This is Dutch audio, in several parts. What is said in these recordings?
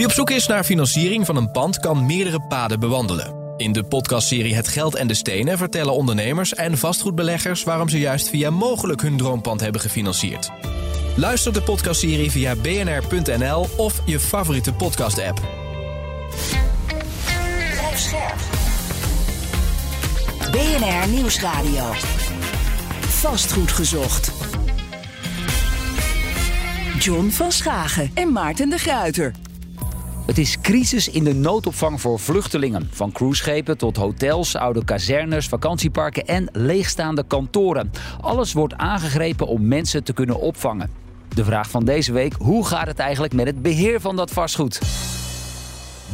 Wie op zoek is naar financiering van een pand kan meerdere paden bewandelen. In de podcastserie Het Geld en de Stenen vertellen ondernemers en vastgoedbeleggers waarom ze juist via mogelijk hun droompand hebben gefinancierd. Luister de podcastserie via bnr.nl of je favoriete podcast-app. BNR Nieuwsradio. Vastgoed gezocht. John van Schagen en Maarten de Gruiter. Het is crisis in de noodopvang voor vluchtelingen. Van cruiseschepen tot hotels, oude kazernes, vakantieparken en leegstaande kantoren. Alles wordt aangegrepen om mensen te kunnen opvangen. De vraag van deze week: hoe gaat het eigenlijk met het beheer van dat vastgoed?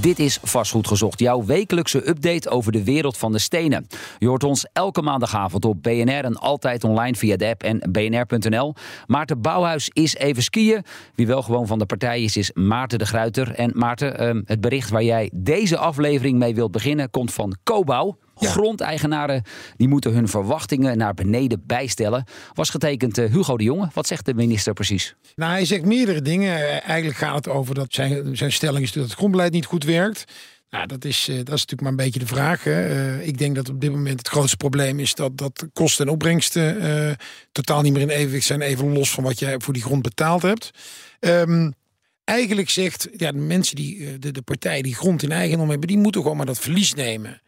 Dit is Vastgoed Gezocht, jouw wekelijkse update over de wereld van de stenen. Je hoort ons elke maandagavond op BNR en altijd online via de app en bnr.nl. Maarten Bouwhuis is even skiën. Wie wel gewoon van de partij is, is Maarten de Gruiter. En Maarten, ehm, het bericht waar jij deze aflevering mee wilt beginnen komt van Cobouw. Grondeigenaren die moeten hun verwachtingen naar beneden bijstellen. Was getekend uh, Hugo de Jonge. Wat zegt de minister precies? Nou, hij zegt meerdere dingen. Eh, eigenlijk gaat het over dat zijn, zijn stelling is dat het grondbeleid niet goed werkt. Nou, dat is, uh, dat is natuurlijk maar een beetje de vraag. Hè. ik denk dat op dit moment het grootste probleem is dat, dat kosten en opbrengsten totaal niet meer in evenwicht zijn, even los van wat jij voor die grond betaald hebt. Um, eigenlijk zegt ja, de mensen die, de, de partijen die grond in eigendom hebben, die moeten gewoon maar dat verlies nemen.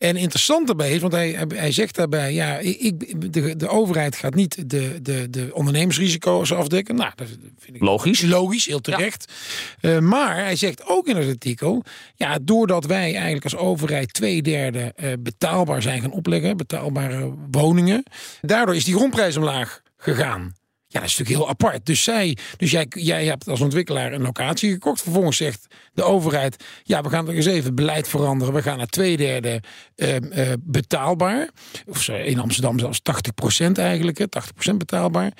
En interessant daarbij is, want hij, hij zegt daarbij, ja, ik, de, de overheid gaat niet de, de, de ondernemersrisico's afdekken. Nou, dat vind ik logisch. Logisch, heel terecht. Ja. Uh, maar hij zegt ook in het artikel, ja, doordat wij eigenlijk als overheid twee derde uh, betaalbaar zijn gaan opleggen, betaalbare woningen, daardoor is die grondprijs omlaag gegaan. Ja, dat is natuurlijk heel apart. Dus, zij, dus jij, jij hebt als ontwikkelaar een locatie gekocht. Vervolgens zegt de overheid: ja, we gaan er eens even beleid veranderen. We gaan naar twee derde uh, uh, betaalbaar. Of in Amsterdam zelfs 80% eigenlijk, hè, 80% betaalbaar.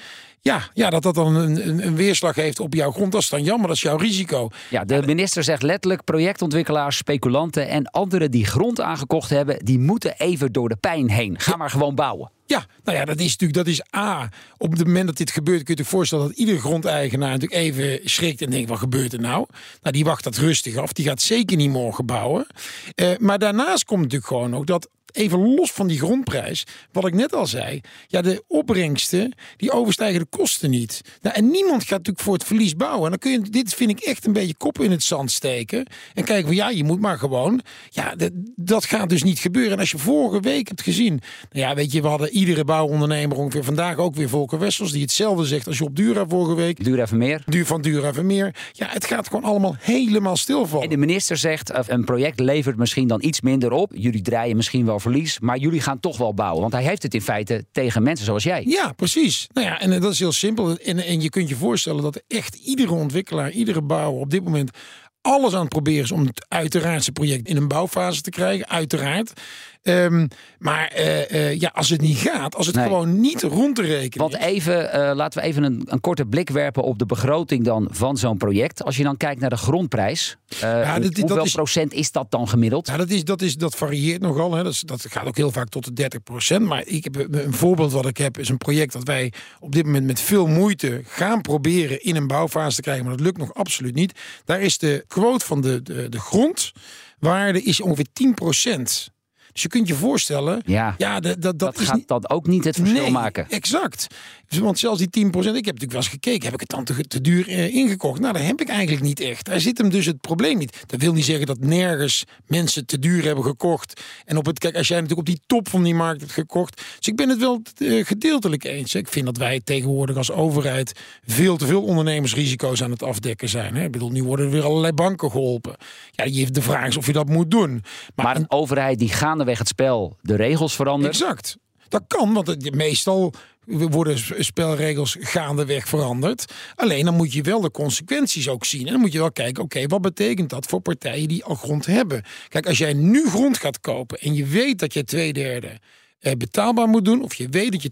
Ja, ja, dat dat dan een, een, weerslag heeft op jouw grond, dat is dan jammer, dat is jouw risico. Ja, de minister zegt letterlijk: projectontwikkelaars, speculanten en anderen die grond aangekocht hebben, die moeten even door de pijn heen. Ga maar gewoon bouwen. Ja, nou ja, dat is natuurlijk, dat is A. Op het moment dat dit gebeurt, kun je je voorstellen dat iedere grondeigenaar natuurlijk even schrikt en denkt: wat gebeurt er nou? Nou, die wacht dat rustig af. Die gaat zeker niet morgen bouwen. Uh, maar daarnaast komt natuurlijk gewoon ook dat even los van die grondprijs, wat ik net al zei, ja, de opbrengsten die overstijgen de kosten niet. Nou, en niemand gaat natuurlijk voor het verlies bouwen. En dan kun je, dit vind ik echt een beetje kop in het zand steken en kijken van ja, je moet maar gewoon. Ja, dat, dat gaat dus niet gebeuren. En als je vorige week hebt gezien, nou ja, weet je, we hadden iedere bouwondernemer ongeveer vandaag ook weer Volker Wessels die hetzelfde zegt als je op Dura vorige week. Dura Vermeer. Duur van Dura Vermeer. Ja, het gaat gewoon allemaal helemaal stilvallen. En de minister zegt, een project levert misschien dan iets minder op. Jullie draaien misschien wel verlies, maar jullie gaan toch wel bouwen. Want hij heeft het in feite tegen mensen zoals jij. Ja, precies. Nou ja, en dat is heel simpel. En, en je kunt je voorstellen dat echt iedere ontwikkelaar, iedere bouwer op dit moment alles aan het proberen is om het uiteraard zijn project in een bouwfase te krijgen. Uiteraard. Um, maar uh, uh, ja, als het niet gaat, als het nee. gewoon niet rond te rekenen Want even, uh, laten we even een, een, korte blik werpen op de begroting dan van zo'n project. Als je dan kijkt naar de grondprijs, ja, hoeveel dat is, procent is dat dan gemiddeld? Ja, dat, is, dat, is, dat varieert nogal. Hè. Dat, is, dat gaat ook heel vaak tot de 30 procent. Maar ik heb, een voorbeeld wat ik heb is een project dat wij op dit moment met veel moeite gaan proberen in een bouwfase te krijgen. Maar dat lukt nog absoluut niet. Daar is de quote van de, de, de grondwaarde is ongeveer 10 procent. Dus je kunt je voorstellen, ja, ja dat, dat, dat gaat dat ook niet het verschil nee, maken. Exact. Want zelfs die 10%, ik heb natuurlijk wel eens gekeken, heb ik het dan te, te duur uh, ingekocht? Nou, dat heb ik eigenlijk niet echt. Daar zit hem dus het probleem niet. Dat wil niet zeggen dat nergens mensen te duur hebben gekocht. En op het, kijk, als jij natuurlijk op die top van die markt hebt gekocht. Dus ik ben het wel uh, gedeeltelijk eens. Ik vind dat wij tegenwoordig als overheid veel te veel ondernemersrisico's aan het afdekken zijn. Hè? Ik bedoel, nu worden er weer allerlei banken geholpen. Ja, de vraag is of je dat moet doen. Maar, maar een overheid die gaandeweg het spel de regels verandert. Exact. Dat kan, want het, meestal worden spelregels gaandeweg veranderd. Alleen dan moet je wel de consequenties ook zien. En dan moet je wel kijken, oké, wat betekent dat voor partijen die al grond hebben? Kijk, als jij nu grond gaat kopen en je weet dat je twee derde betaalbaar moet doen, of je weet dat je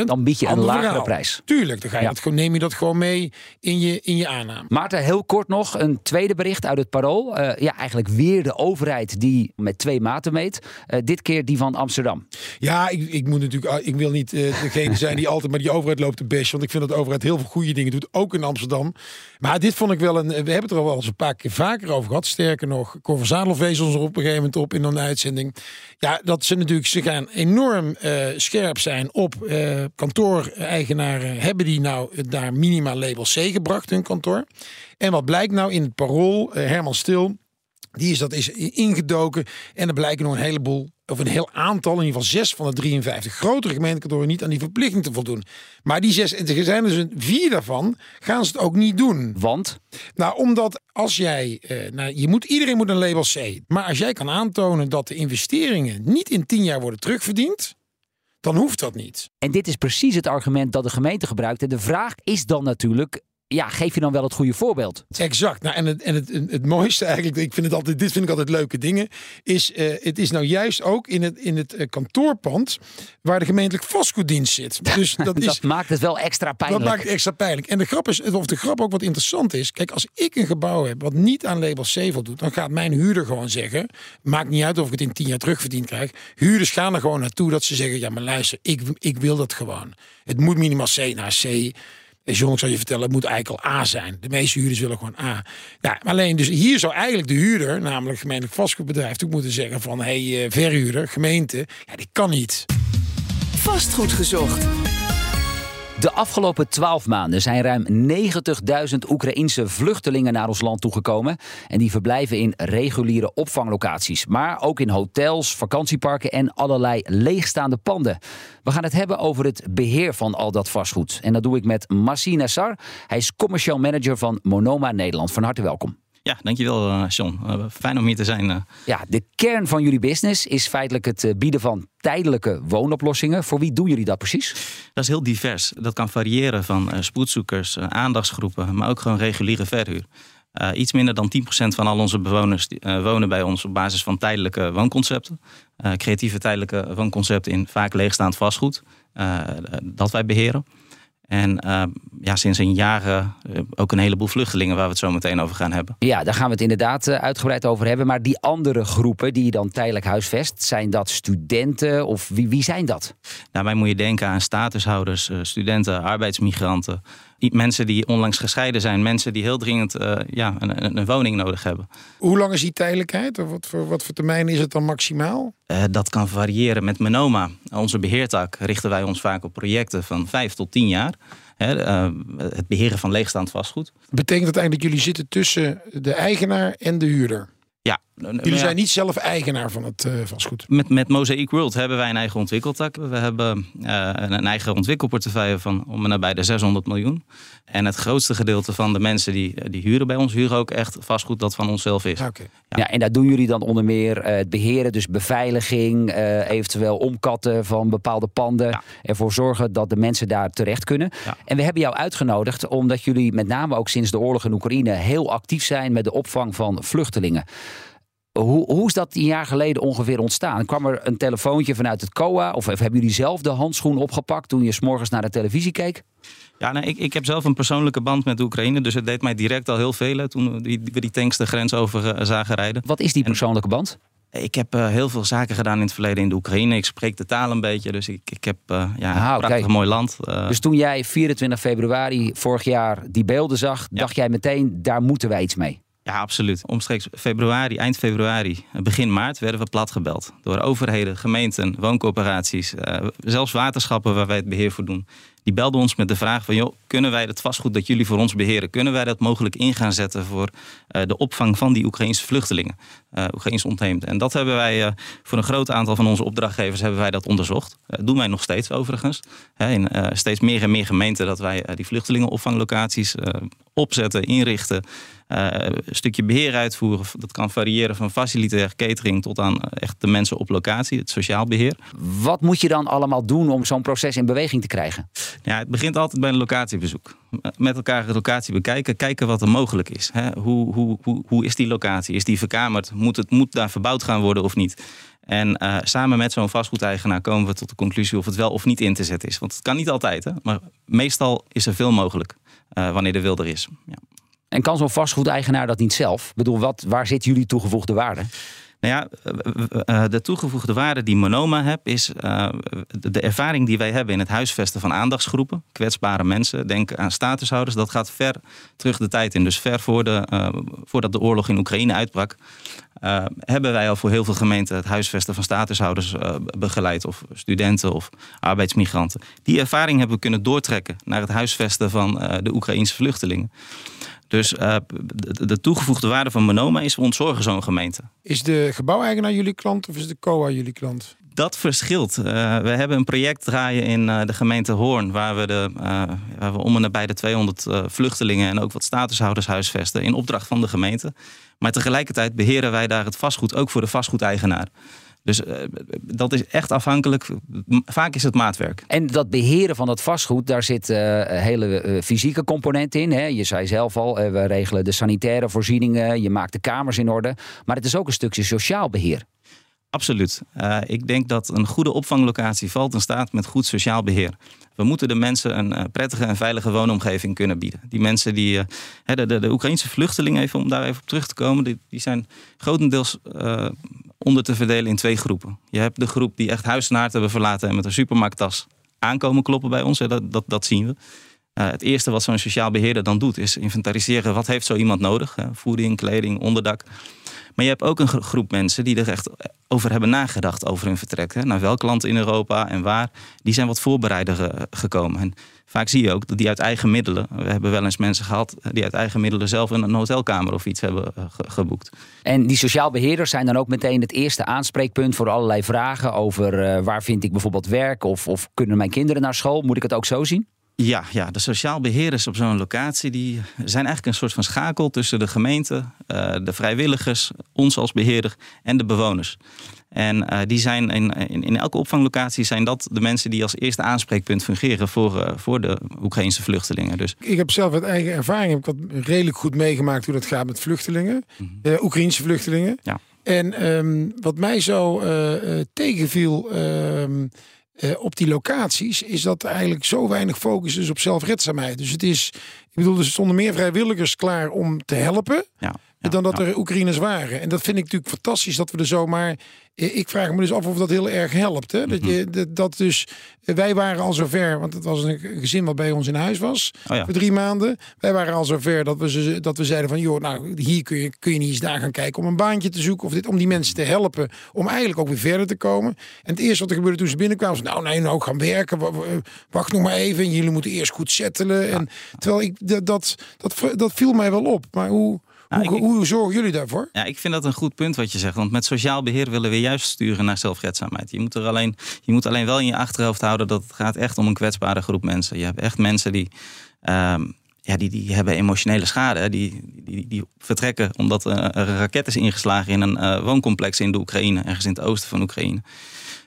80%. Dan bied je een lagere verhaal. prijs. Tuurlijk, dan ga je Ja. dat gewoon, neem je dat gewoon mee in je, in je aanname. Maarten, heel kort nog een tweede bericht uit het Parool. Eh, ja, eigenlijk weer de overheid die met twee maten meet. Eh, dit keer die van Amsterdam. Ja, ik, ik moet natuurlijk, ah, ik wil niet eh, degene zijn die altijd maar die overheid loopt te bashen. Want ik vind dat de overheid heel veel goede dingen doet, ook in Amsterdam. Maar dit vond ik wel een. We hebben het er al wel eens een paar keer vaker over gehad. Sterker nog, Cor Zadelvezels er op een gegeven moment op in een uitzending. Ja, dat ze natuurlijk, ze gaan enorm eh, scherp zijn op eh kantooreigenaren. Hebben die nou daar minimaal label C gebracht, hun kantoor? En wat blijkt nou in het parool, eh, Herman Stil. Die is dat is ingedoken. En er blijken nog een heleboel, of een heel aantal, in ieder geval zes van de 53 grotere gemeentekantoren niet aan die verplichting te voldoen. Maar die zes, en er zijn dus een vier daarvan, gaan ze het ook niet doen. Want Nou, omdat als jij, eh, nou, je moet, iedereen moet een label C. Maar als jij kan aantonen dat de investeringen niet in tien jaar worden terugverdiend, dan hoeft dat niet. En dit is precies het argument dat de gemeente gebruikt. En de vraag is dan natuurlijk, ja, geef je dan wel het goede voorbeeld? Exact. Nou, en het, en het, het mooiste eigenlijk, ik vind het altijd, dit vind ik altijd leuke dingen, is eh, het is nou juist ook in het, in het eh, kantoorpand waar de gemeentelijk vastgoeddienst zit. Dus dat is. Dat maakt het wel extra pijnlijk. Dat maakt het extra pijnlijk. En de grap is, of de grap ook wat interessant is. Kijk, als ik een gebouw heb wat niet aan label C voldoet, dan gaat mijn huurder gewoon zeggen. Maakt niet uit of ik het in tien jaar terugverdiend krijg. Huurders gaan er gewoon naartoe dat ze zeggen: ja, maar luister, ik, ik wil dat gewoon. Het moet minimaal C naar C. En John, ik zal je vertellen, het moet eigenlijk al A zijn. De meeste huurders willen gewoon A. Ja, alleen, dus hier zou eigenlijk de huurder, namelijk gemeentelijk vastgoedbedrijf, ook moeten zeggen van, hé, hey, eh, verhuurder, gemeente, ja, die kan niet. Vastgoed gezocht. De afgelopen twaalf maanden zijn ruim 90.000 Oekraïense vluchtelingen naar ons land toegekomen. En die verblijven in reguliere opvanglocaties. Maar ook in hotels, vakantieparken en allerlei leegstaande panden. We gaan het hebben over het beheer van al dat vastgoed. En dat doe ik met Massi Nassar. Hij is commercial manager van Monoma Nederland. Van harte welkom. Ja, dankjewel eh, John. Eh, fijn om hier te zijn. eh. Ja, de kern van jullie business is feitelijk het bieden van tijdelijke woonoplossingen. Voor wie doen jullie dat precies? Dat is heel divers. Dat kan variëren van spoedzoekers, aandachtsgroepen, maar ook gewoon reguliere verhuur. Iets minder dan 10% van al onze bewoners die, wonen bij ons op basis van tijdelijke woonconcepten. Creatieve tijdelijke woonconcepten in vaak leegstaand vastgoed. dat wij beheren. En eh, ja, sinds een jaar eh, ook een heleboel vluchtelingen waar we het zo meteen over gaan hebben. Ja, daar gaan we het inderdaad eh, uitgebreid over hebben. Maar die andere groepen die je dan tijdelijk huisvest, zijn dat studenten of wie, wie zijn dat? Daarbij moet je denken aan statushouders, eh, studenten, arbeidsmigranten. Mensen die onlangs gescheiden zijn. Mensen die heel dringend eh, ja, een, een- woning nodig hebben. Hoe lang is die tijdelijkheid? Of wat voor, wat voor termijn is het dan maximaal? Eh, dat kan variëren met Menoma. Onze beheertak richten wij ons vaak op projecten van vijf tot tien jaar. Hè, eh, het beheren van leegstaand vastgoed. Betekent dat eigenlijk dat jullie zitten tussen de eigenaar en de huurder? Ja, Jullie zijn niet zelf eigenaar van het eh, vastgoed. Met, met Mosaic World hebben wij een eigen ontwikkeltak. We hebben eh, een, eigen ontwikkelportefeuille van om en nabij de 600 miljoen. En het grootste gedeelte van de mensen die, die huren bij ons, huren ook echt vastgoed dat van onszelf is. Oké. Ja. en daar doen jullie dan onder meer eh, het beheren, dus beveiliging, eh, eventueel omkatten van bepaalde panden. Ja. Ervoor zorgen dat de mensen daar terecht kunnen. Ja. En we hebben jou uitgenodigd omdat jullie met name ook sinds de oorlog in Oekraïne heel actief zijn met de opvang van vluchtelingen. Hoe, hoe is dat een jaar geleden ongeveer ontstaan? Kwam er een telefoontje vanuit het COA? Of hebben jullie zelf de handschoen opgepakt toen je s'morgens naar de televisie keek? Ja, nee, ik, ik heb zelf een persoonlijke band met Oekraïne. Dus het deed mij direct al heel veel hè, toen we die, die tanks de grens over eh, zagen rijden. Wat is die persoonlijke band? Ik heb eh, heel veel zaken gedaan in het verleden in de Oekraïne. Ik spreek de taal een beetje, dus ik, ik heb eh, ja, Ah, een oké. prachtig mooi land. Dus toen jij 24 februari vorig jaar die beelden zag, Ja. dacht jij meteen, daar moeten wij iets mee. Ja, absoluut. Omstreeks februari, eind februari, begin maart werden we platgebeld. Door overheden, gemeenten, wooncoöperaties, eh, zelfs waterschappen waar wij het beheer voor doen. Die belden ons met de vraag van, joh, kunnen wij het vastgoed dat jullie voor ons beheren, kunnen wij dat mogelijk in gaan zetten voor eh, de opvang van die Oekraïnse vluchtelingen, uh, Oekraïns ontheemden. En dat hebben wij eh, voor een groot aantal van onze opdrachtgevers hebben wij dat onderzocht. Dat doen wij nog steeds overigens. Hè, in eh, steeds meer en meer gemeenten dat wij eh, die vluchtelingenopvanglocaties eh, opzetten, inrichten. Uh, een stukje beheer uitvoeren. Dat kan variëren van facilitair catering tot aan uh, echt de mensen op locatie, het sociaal beheer. Wat moet je dan allemaal doen om zo'n proces in beweging te krijgen? Ja, het begint altijd bij een locatiebezoek. Met elkaar de locatie bekijken, kijken wat er mogelijk is. Hè? Hoe, hoe, hoe, hoe is die locatie? Is die verkamerd? Moet, het, moet daar verbouwd gaan worden of niet? En uh, samen met zo'n vastgoedeigenaar komen we tot de conclusie of het wel of niet in te zetten is. Want het kan niet altijd, hè? maar meestal is er veel mogelijk uh, wanneer de wil er is. Ja. En kan zo'n vastgoedeigenaar dat niet zelf? Ik bedoel, wat, waar zit jullie toegevoegde waarde? Nou ja, eh, de toegevoegde waarde die Monoma heeft, is uh, de ervaring die wij hebben in het huisvesten van aandachtsgroepen, kwetsbare mensen. Denk aan statushouders. Dat gaat ver terug de tijd in. Dus ver voor de, uh, voordat de oorlog in Oekraïne uitbrak, hebben wij al voor heel veel gemeenten het huisvesten van statushouders begeleid. Of studenten of arbeidsmigranten. Die ervaring hebben we kunnen doortrekken naar het huisvesten van de Oekraïnse vluchtelingen. Dus uh, de, de, toegevoegde waarde van Monoma is we ontzorgen zo'n gemeente. Is de gebouweigenaar jullie klant of is de COA jullie klant? Dat verschilt. Uh, we hebben een project draaien in uh, de gemeente Hoorn, waar we, de, waar we om en nabij de 200 vluchtelingen en ook wat statushouders huisvesten in opdracht van de gemeente. Maar tegelijkertijd beheren wij daar het vastgoed ook voor de vastgoedeigenaar. Dus uh, dat is echt afhankelijk. Vaak is het maatwerk. En dat beheren van dat vastgoed, daar zit uh, hele uh, fysieke component in. Hè? Je zei zelf al, we regelen de sanitaire voorzieningen, je maakt de kamers in orde. Maar het is ook een stukje sociaal beheer. Absoluut. ik denk dat een goede opvanglocatie valt in staat met goed sociaal beheer. We moeten de mensen een prettige en veilige woonomgeving kunnen bieden. Die mensen die. de, de, de Oekraïnse vluchtelingen, even om daar even op terug te komen, die, die zijn grotendeels onder te verdelen in twee groepen. Je hebt de groep die echt huis en hebben verlaten en met een supermarkttas aankomen kloppen bij ons. Dat, dat, dat zien we. Het eerste wat zo'n sociaal beheerder dan doet, is inventariseren wat heeft zo iemand nodig. Voeding, kleding, onderdak. Maar je hebt ook een groep mensen die er echt over hebben nagedacht over hun vertrek. Hè? Naar welk land in Europa en waar. Die zijn wat voorbereider eh, gekomen. En vaak zie je ook dat die uit eigen middelen. We hebben wel eens mensen gehad die uit eigen middelen zelf een hotelkamer of iets hebben eh, geboekt. En die sociaal beheerders zijn dan ook meteen het eerste aanspreekpunt voor allerlei vragen over waar vind ik bijvoorbeeld werk of, of kunnen mijn kinderen naar school? Moet ik het ook zo zien? Ja, ja, de sociaal beheerders op zo'n locatie die zijn eigenlijk een soort van schakel tussen de gemeente, uh, de vrijwilligers, ons als beheerder en de bewoners. En uh, die zijn in, in, in, elke opvanglocatie zijn dat de mensen die als eerste aanspreekpunt fungeren voor, uh, voor de Oekraïnse vluchtelingen. Dus. Ik heb zelf uit eigen ervaring heb ik wat redelijk goed meegemaakt hoe dat gaat met vluchtelingen, mm -hmm. Oekraïnse vluchtelingen. Ja. En um, wat mij zo tegenviel. Um, uh, op die locaties is dat eigenlijk zo weinig focus is op zelfredzaamheid. Dus het is, ik bedoel, er stonden meer vrijwilligers klaar om te helpen. Ja, ja, dan dat er Oekraïners waren. En dat vind ik natuurlijk fantastisch dat we er zomaar. Ik vraag me dus af of dat heel erg helpt. Hè? Dat, je, dat, dat dus. Wij waren al zover, want het was een gezin wat bij ons in huis was. Oh ja. Voor drie maanden. Wij waren al zover dat we, ze, dat we zeiden van joh, nou hier kun je, kun je niet eens daar gaan kijken om een baantje te zoeken. Of dit, om die mensen te helpen. Om eigenlijk ook weer verder te komen. En het eerste wat er gebeurde toen ze binnenkwamen. Was, nou nee, nou gaan werken. Wacht nog maar even. En jullie moeten eerst goed settelen. En, terwijl ik dat, dat, dat, dat viel mij wel op. Maar hoe. Nou, hoe, ik- hoe zorgen jullie daarvoor? Ja, ik vind dat een goed punt wat je zegt. Want met sociaal beheer willen we juist sturen naar zelfredzaamheid. Je moet, er alleen, je moet alleen wel in je achterhoofd houden dat het gaat echt om een kwetsbare groep mensen. Je hebt echt mensen die, ehm, ja, die, die hebben emotionele schade. Die, die, die vertrekken omdat er een raket is ingeslagen in een eh, wooncomplex in de Oekraïne. Ergens in het oosten van Oekraïne.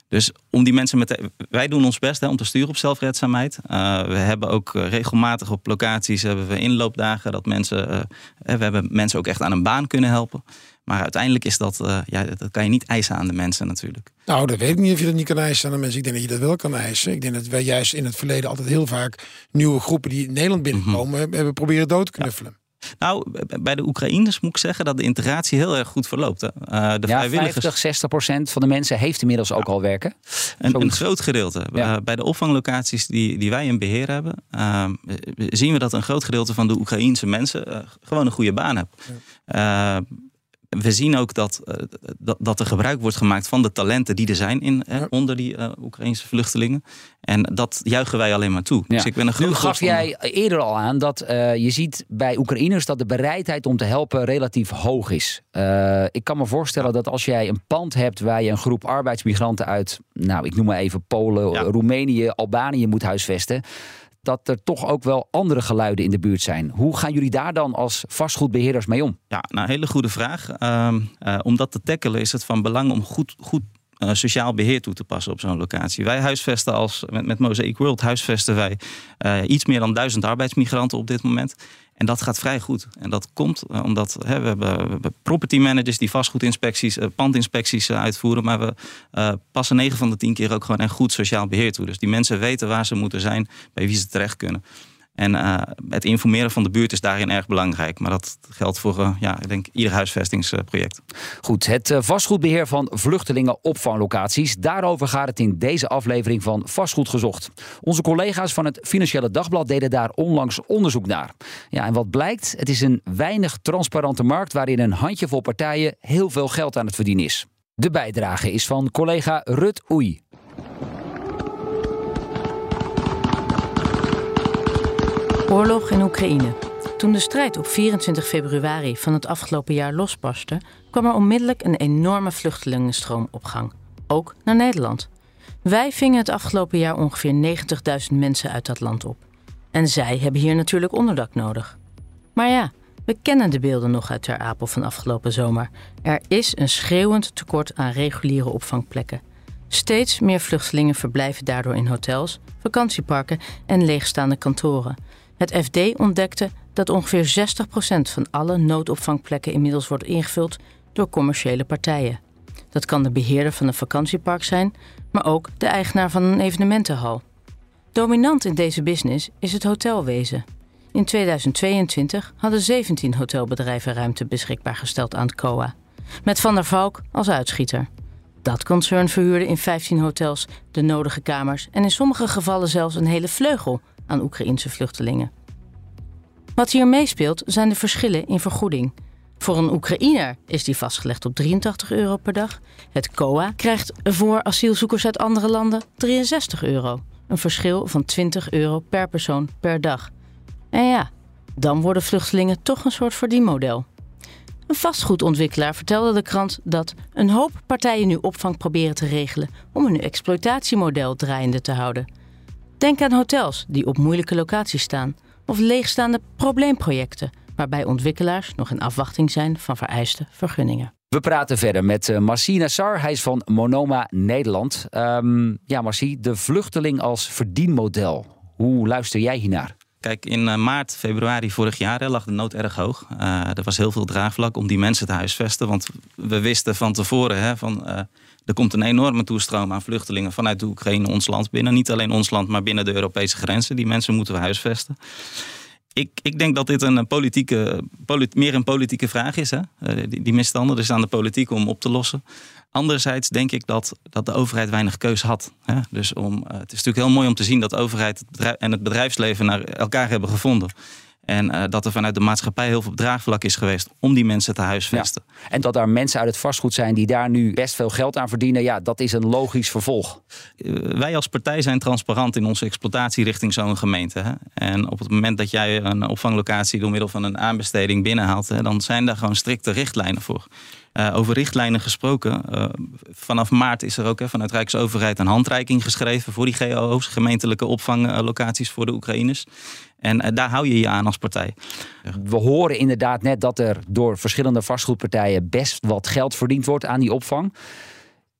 Dus om die mensen met. Wij doen ons best hè, om te sturen op zelfredzaamheid. Uh, we hebben ook uh, regelmatig op locaties hebben we inloopdagen dat mensen. Uh, we hebben mensen ook echt aan een baan kunnen helpen. Maar uiteindelijk is dat. ja, dat kan je niet eisen aan de mensen natuurlijk. Nou, dat weet ik niet of je dat niet kan eisen aan de mensen. Ik denk dat je dat wel kan eisen. Ik denk dat wij juist in het verleden altijd heel vaak nieuwe groepen die in Nederland binnenkomen, Mhm. hebben proberen dood te knuffelen. Nou, bij de Oekraïners moet ik zeggen dat de integratie heel erg goed verloopt. Hè. Uh, de Ja, vrijwilligers. 50, 60 procent van de mensen heeft inmiddels ook al werken. Een, groot gedeelte. Ja. Uh, bij de opvanglocaties die, die wij in beheer hebben, uh, zien we dat een groot gedeelte van de Oekraïense mensen uh, gewoon een goede baan hebben. We zien ook dat, uh, dat, dat er gebruik wordt gemaakt van de talenten die er zijn in, Ja. onder die uh, Oekraïnse vluchtelingen. En dat juichen wij alleen maar toe. Ja. Dus ik ben een Nu groot gaf voorstander. jij eerder al aan dat eh, je ziet bij Oekraïners dat de bereidheid om te helpen relatief hoog is. Eh, ik kan me voorstellen dat als jij een pand hebt waar je een groep arbeidsmigranten uit, nou ik noem maar even Polen, Ja. Roemenië, Albanië moet huisvesten. Dat er toch ook wel andere geluiden in de buurt zijn. Hoe gaan jullie daar dan als vastgoedbeheerders mee om? Ja, nou, hele goede vraag. Ehm, eh, om dat te tackelen is het van belang om goed, goed eh, sociaal beheer toe te passen op zo'n locatie. Wij huisvesten als, met, met Mosaic World huisvesten wij eh, iets meer dan duizend arbeidsmigranten op dit moment. En dat gaat vrij goed. En dat komt eh, omdat hè, we, hebben, property managers die vastgoedinspecties, uh, pandinspecties uh, uitvoeren. Maar we passen 9 van de 10 keer ook gewoon een goed sociaal beheer toe. Dus die mensen weten waar ze moeten zijn, bij wie ze terecht kunnen. En uh, het informeren van de buurt is daarin erg belangrijk. Maar dat geldt voor uh, ja, ik denk ieder huisvestingsproject. Goed, het uh, vastgoedbeheer van vluchtelingenopvanglocaties. Daarover gaat het in deze aflevering van Vastgoed Gezocht. Onze collega's van het Financiële Dagblad deden daar onlangs onderzoek naar. Ja, en wat blijkt? Het is een weinig transparante markt waarin een handjevol partijen heel veel geld aan het verdienen is. De bijdrage is van collega Rut Oei. Oorlog in Oekraïne. Toen de strijd op 24 februari van het afgelopen jaar losbarstte, kwam er onmiddellijk een enorme vluchtelingenstroom op gang. Ook naar Nederland. Wij vingen het afgelopen jaar ongeveer 90.000 mensen uit dat land op. En zij hebben hier natuurlijk onderdak nodig. Maar ja, we kennen de beelden nog uit Ter Apel van afgelopen zomer. Er is een schreeuwend tekort aan reguliere opvangplekken. Steeds meer vluchtelingen verblijven daardoor in hotels, vakantieparken en leegstaande kantoren. Het FD ontdekte dat ongeveer 60% van alle noodopvangplekken inmiddels wordt ingevuld door commerciële partijen. Dat kan de beheerder van een vakantiepark zijn, maar ook de eigenaar van een evenementenhal. Dominant in deze business is het hotelwezen. In 2022 hadden 17 hotelbedrijven ruimte beschikbaar gesteld aan het COA, met Van der Valk als uitschieter. Dat concern verhuurde in 15 hotels de nodige kamers en in sommige gevallen zelfs een hele vleugel aan Oekraïnse vluchtelingen. Wat hier meespeelt zijn de verschillen in vergoeding. Voor een Oekraïner is die vastgelegd op 83 euro per dag. Het COA krijgt voor asielzoekers uit andere landen 63 euro. Een verschil van 20 euro per persoon per dag. En ja, dan worden vluchtelingen toch een soort verdienmodel. Een vastgoedontwikkelaar vertelde de krant dat een hoop partijen nu opvang proberen te regelen om hun exploitatiemodel draaiende te houden. Denk aan hotels die op moeilijke locaties staan of leegstaande probleemprojecten waarbij ontwikkelaars nog in afwachting zijn van vereiste vergunningen. We praten verder met uh, Marcie Nassar. Hij is van Monoma Nederland. Um, ja, Marcie, de vluchteling als verdienmodel. Hoe luister jij hiernaar? Kijk, in uh, maart, februari vorig jaar hè, lag de nood erg hoog. Uh, er was heel veel draagvlak om die mensen te huisvesten. Want we wisten van tevoren hè, van er komt een enorme toestroom aan vluchtelingen vanuit de Oekraïne ons land binnen. Niet alleen ons land, maar binnen de Europese grenzen. Die mensen moeten we huisvesten. Ik, ik denk dat dit een politieke, meer een politieke vraag is. Hè? Eh, die, die misstanden, dus aan de politiek om op te lossen. Anderzijds denk ik dat, dat de overheid weinig keus had. Hè? Dus om, eh, het is natuurlijk heel mooi om te zien dat de overheid en het bedrijfsleven naar elkaar hebben gevonden. En uh, dat er vanuit de maatschappij heel veel draagvlak is geweest om die mensen te huisvesten. Ja. En dat er mensen uit het vastgoed zijn die daar nu best veel geld aan verdienen, ja, dat is een logisch vervolg. Uh, wij als partij zijn transparant in onze exploitatie richting zo'n gemeente. Hè? En op het moment dat jij een opvanglocatie door middel van een aanbesteding binnenhaalt, hè, dan zijn daar gewoon strikte richtlijnen voor. Uh, over richtlijnen gesproken. Uh, vanaf maart is er ook hè, vanuit Rijksoverheid een handreiking geschreven voor die GOO's, gemeentelijke opvanglocaties voor de Oekraïners. En uh, daar hou je je aan als partij. We horen inderdaad net dat er door verschillende vastgoedpartijen best wat geld verdiend wordt aan die opvang.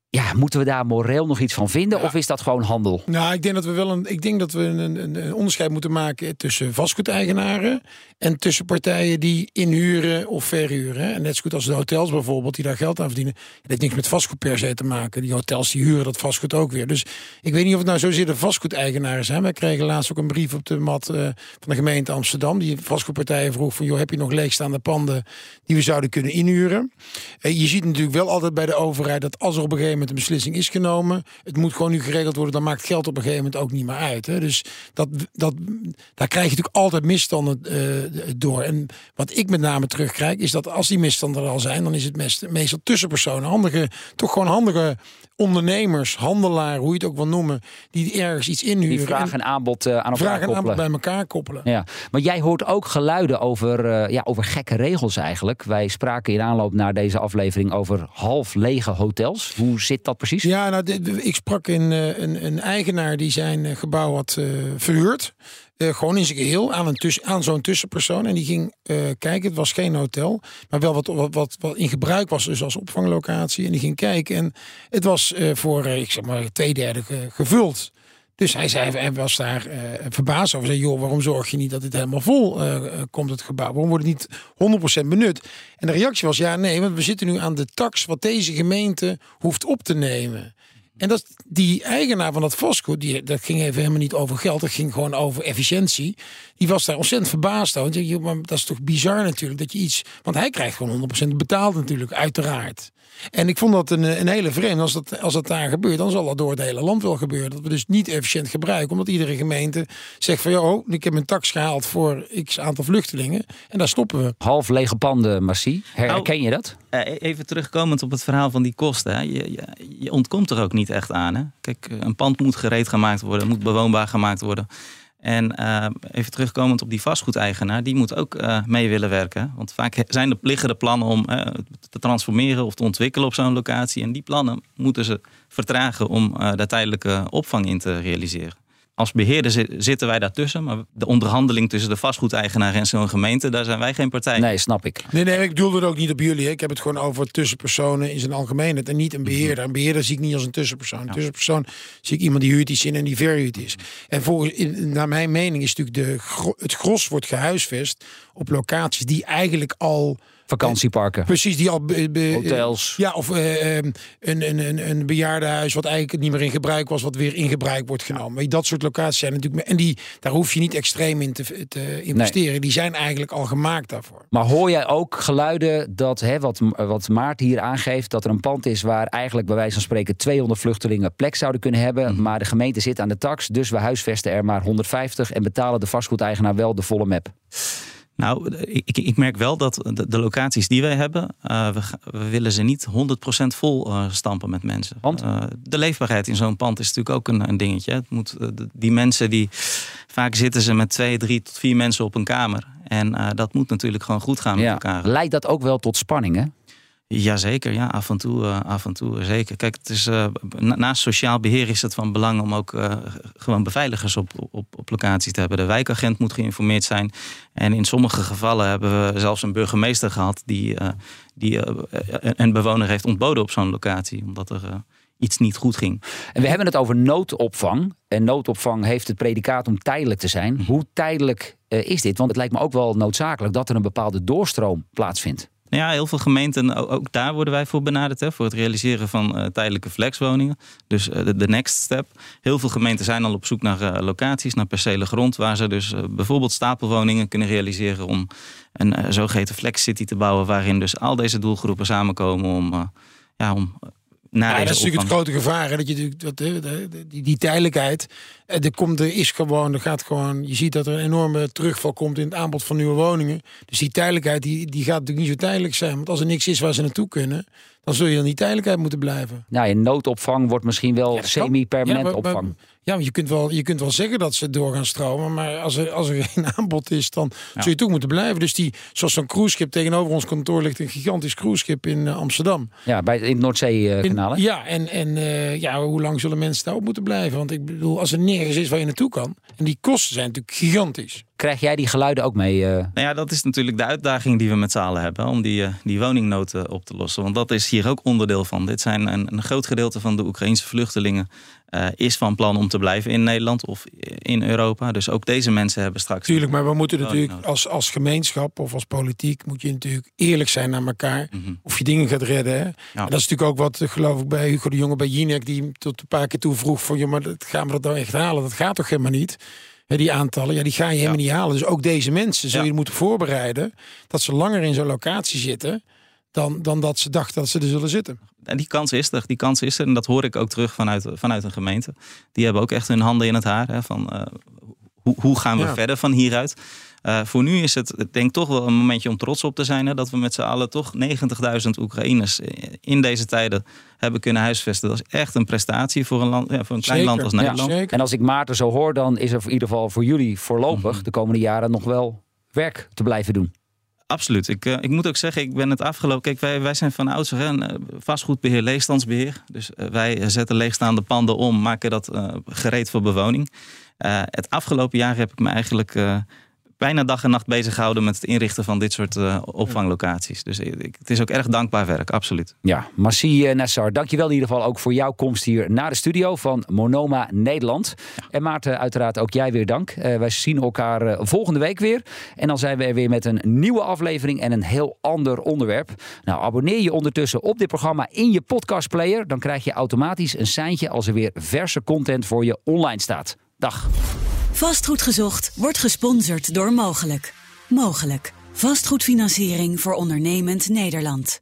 Ja, moeten we daar moreel nog iets van vinden? Ja. Of is dat gewoon handel? Nou, ik denk dat we wel een, ik denk dat we een, een, een onderscheid moeten maken tussen vastgoedeigenaren en tussen partijen die inhuren of verhuren. En net zo goed als de hotels bijvoorbeeld, die daar geld aan verdienen. Dat heeft niks met vastgoed per se te maken. Die hotels die huren dat vastgoed ook weer. Dus ik weet niet of het nou zozeer de vastgoedeigenaren zijn. Wij kregen laatst ook een brief op de mat uh, van de gemeente Amsterdam. Die vastgoedpartijen vroeg van, joh, heb je nog leegstaande panden die we zouden kunnen inhuren? Uh, je ziet natuurlijk wel altijd bij de overheid dat als er op een gegeven moment een beslissing is genomen, het moet gewoon nu geregeld worden, dan maakt geld op een gegeven moment ook niet meer uit. Hè? Dus dat, dat, daar krijg je natuurlijk altijd misstanden uh, door. En wat ik met name terugkrijg, is dat als die misstanden er al zijn, dan is het meest, meestal tussenpersonen, handige, toch gewoon handige ondernemers, handelaren, hoe je het ook wil noemen, die ergens iets inhuren. Die vraag en aanbod uh, aan elkaar vraag en koppelen. aanbod bij elkaar koppelen. Ja, maar jij hoort ook geluiden over, uh, ja, over gekke regels eigenlijk. Wij spraken in aanloop naar deze aflevering over half lege hotels. Hoe zit dat precies? Ja, nou, ik sprak in, uh, een, een, eigenaar die zijn gebouw had verhuurd. Uh, gewoon in zijn geheel aan, een aan zo'n tussenpersoon. En die ging kijken. Het was geen hotel, maar wel wat, wat, wat, wat in gebruik was dus als opvanglocatie. En die ging kijken. En het was voor, ik zeg maar, twee derde gevuld. Dus hij, zei, hij was daar uh, verbaasd over. Zei, joh, waarom zorg je niet dat dit helemaal vol uh, komt, het gebouw? Waarom wordt het niet 100% benut? En de reactie was, ja, nee, want we zitten nu aan de tax wat deze gemeente hoeft op te nemen. En dat, die eigenaar van dat vastgoed, die, dat ging even helemaal niet over geld, dat ging gewoon over efficiëntie. Die was daar ontzettend verbaasd over. Want dat is toch bizar natuurlijk dat je iets. Want hij krijgt gewoon 100% betaald natuurlijk, uiteraard. En ik vond dat een, een hele vreemd. Als dat, als dat daar gebeurt, dan zal dat door het hele land wel gebeuren. Dat we dus niet efficiënt gebruiken. Omdat iedere gemeente zegt van... joh, ik heb een tax gehaald voor x aantal vluchtelingen. En daar stoppen we. Half lege panden, Massie. Herken nou, je dat? Eh, even terugkomend op het verhaal van die kosten. Je, je, je, ontkomt er ook niet echt aan. Hè? Kijk, een pand moet gereed gemaakt worden. Moet bewoonbaar gemaakt worden. En uh, even terugkomend op die vastgoedeigenaar, die moet ook uh, mee willen werken. Want vaak zijn er, liggen de plannen om uh, te transformeren of te ontwikkelen op zo'n locatie. En die plannen moeten ze vertragen om daar tijdelijke opvang in te realiseren als beheerder zitten wij daartussen. Maar de onderhandeling tussen de vastgoedeigenaar en zo'n gemeente, daar zijn wij geen partij. Nee, snap ik. Nee, nee, ik bedoel het ook niet op jullie. Ik heb het gewoon over tussenpersonen in zijn algemeenheid. En niet een beheerder. Een beheerder zie ik niet als een tussenpersoon. Een tussenpersoon zie ik iemand die huurt iets in en die verhuurt is. En volgens, naar mijn mening is natuurlijk de, het gros wordt gehuisvest op locaties die eigenlijk al Vakantieparken. Precies, die al. Hotels. Ja, of uh, een, een, een, een bejaardenhuis wat eigenlijk niet meer in gebruik was, wat weer in gebruik wordt genomen. Dat soort locaties zijn natuurlijk. En die, daar hoef je niet extreem in te, te investeren. Die zijn eigenlijk al gemaakt daarvoor. Maar hoor jij ook geluiden dat, hè, wat, wat Maart hier aangeeft, dat er een pand is waar eigenlijk bij wijze van spreken 200 vluchtelingen plek zouden kunnen hebben. Mhm. Maar de gemeente zit aan de tax, dus we huisvesten er maar 150 en betalen de vastgoedeigenaar wel de volle map. Nou, ik, ik, merk wel dat de, de locaties die wij hebben, uh, we, we, willen ze niet 100% vol uh, stampen met mensen. Want? Uh, de leefbaarheid in zo'n pand is natuurlijk ook een, een dingetje. Het moet, die mensen die, vaak zitten ze met twee, drie tot vier mensen op een kamer. En dat moet natuurlijk gewoon goed gaan met elkaar. Leidt dat ook wel tot spanningen? Jazeker, ja, af en toe, uh, af en toe zeker. Kijk, het is, uh, naast sociaal beheer is het van belang om ook uh, gewoon beveiligers op, op, op locatie te hebben. De wijkagent moet geïnformeerd zijn. En in sommige gevallen hebben we zelfs een burgemeester gehad die, die een bewoner heeft ontboden op zo'n locatie, omdat er iets niet goed ging. En we hebben het over noodopvang. En noodopvang heeft het predicaat om tijdelijk te zijn. Hoe tijdelijk is dit? Want het lijkt me ook wel noodzakelijk dat er een bepaalde doorstroom plaatsvindt. Ja, heel veel gemeenten, ook daar worden wij voor benaderd. Hè, voor het realiseren van uh, tijdelijke flexwoningen. Dus uh, de, next step. Heel veel gemeenten zijn al op zoek naar uh, locaties, naar percelen grond. Waar ze dus bijvoorbeeld stapelwoningen kunnen realiseren. Om een zogeheten flex city te bouwen. Waarin dus al deze doelgroepen samenkomen om, ja, om ja, dat is natuurlijk het grote gevaar. Hè, dat je dat, die, die tijdelijkheid. Er, komt, er is gewoon, er gaat gewoon. Je ziet dat er een enorme terugval komt in het aanbod van nieuwe woningen. Dus die tijdelijkheid die, die gaat natuurlijk niet zo tijdelijk zijn. Want als er niks is waar ze naartoe kunnen, dan zul je dan die tijdelijkheid moeten blijven. Nou, in noodopvang wordt misschien wel semi-permanent opvang. Ja, je kunt, wel, je kunt wel zeggen dat ze door gaan stromen. Maar als er, als er geen aanbod is, dan zul je toch moeten blijven. Dus die, zoals zo'n cruiseschip tegenover ons kantoor ligt een gigantisch cruiseschip in uh, Amsterdam. Ja, bij, in het Noordzee-kanaal. ja, en, en uh, ja, hoe lang zullen mensen daarop moeten blijven? Want ik bedoel, als er nergens is waar je naartoe kan. En die kosten zijn natuurlijk gigantisch. Krijg jij die geluiden ook mee? Uh... Nou ja, dat is natuurlijk de uitdaging die we met z'n allen hebben. Om die, die woningnood op te lossen. Want dat is hier ook onderdeel van. Dit zijn een, een groot gedeelte van de Oekraïnse vluchtelingen uh, is van plan om te blijven in Nederland of in Europa. Dus ook deze mensen hebben straks. Tuurlijk, maar we moeten natuurlijk als, als gemeenschap of als politiek moet je natuurlijk eerlijk zijn naar elkaar. Mhm. Of je dingen gaat redden. Hè? dat is natuurlijk ook wat, geloof ik, bij Hugo de Jonge bij Jinek, die tot een paar keer toe vroeg: van ja, maar dat, gaan we dat nou echt halen? Dat gaat toch helemaal niet? die aantallen, ja, die ga je helemaal niet halen. Dus ook deze mensen zul je moeten voorbereiden dat ze langer in zo'n locatie zitten dan, dan dat ze dachten dat ze er zullen zitten. En die kans is er, die kans is er. En dat hoor ik ook terug vanuit, vanuit een gemeente. Die hebben ook echt hun handen in het haar. Hè, van, uh, hoe, hoe gaan we verder van hieruit? Uh, voor nu is het denk ik toch wel een momentje om trots op te zijn. Hè, dat we met z'n allen toch 90.000 Oekraïners in deze tijden hebben kunnen huisvesten. Dat is echt een prestatie voor een, land, ja, voor een klein land als Nederland. Ja, en als ik Maarten zo hoor, dan is er in ieder geval voor jullie voorlopig mhm. de komende jaren nog wel werk te blijven doen. Absoluut. Ik, uh, ik moet ook zeggen, ik ben het afgelopen. Kijk, wij, wij zijn van oudsher een uh, vastgoedbeheer, leegstandsbeheer. Dus uh, wij zetten leegstaande panden om, maken dat gereed voor bewoning. het afgelopen jaar heb ik me eigenlijk bijna dag en nacht bezig gehouden met het inrichten van dit soort uh, opvanglocaties. Dus ik, het is ook erg dankbaar werk, absoluut. Ja, Massi Nassar, dankjewel in ieder geval ook voor jouw komst hier naar de studio van Monoma Nederland. En Maarten, uiteraard ook jij weer dank. wij zien elkaar volgende week weer. En dan zijn we er weer met een nieuwe aflevering en een heel ander onderwerp. Nou, abonneer je ondertussen op dit programma in je podcastplayer. Dan krijg je automatisch een seintje als er weer verse content voor je online staat. Dag. Vastgoed gezocht wordt gesponsord door Mogelijk. Mogelijk. Vastgoedfinanciering voor ondernemend Nederland.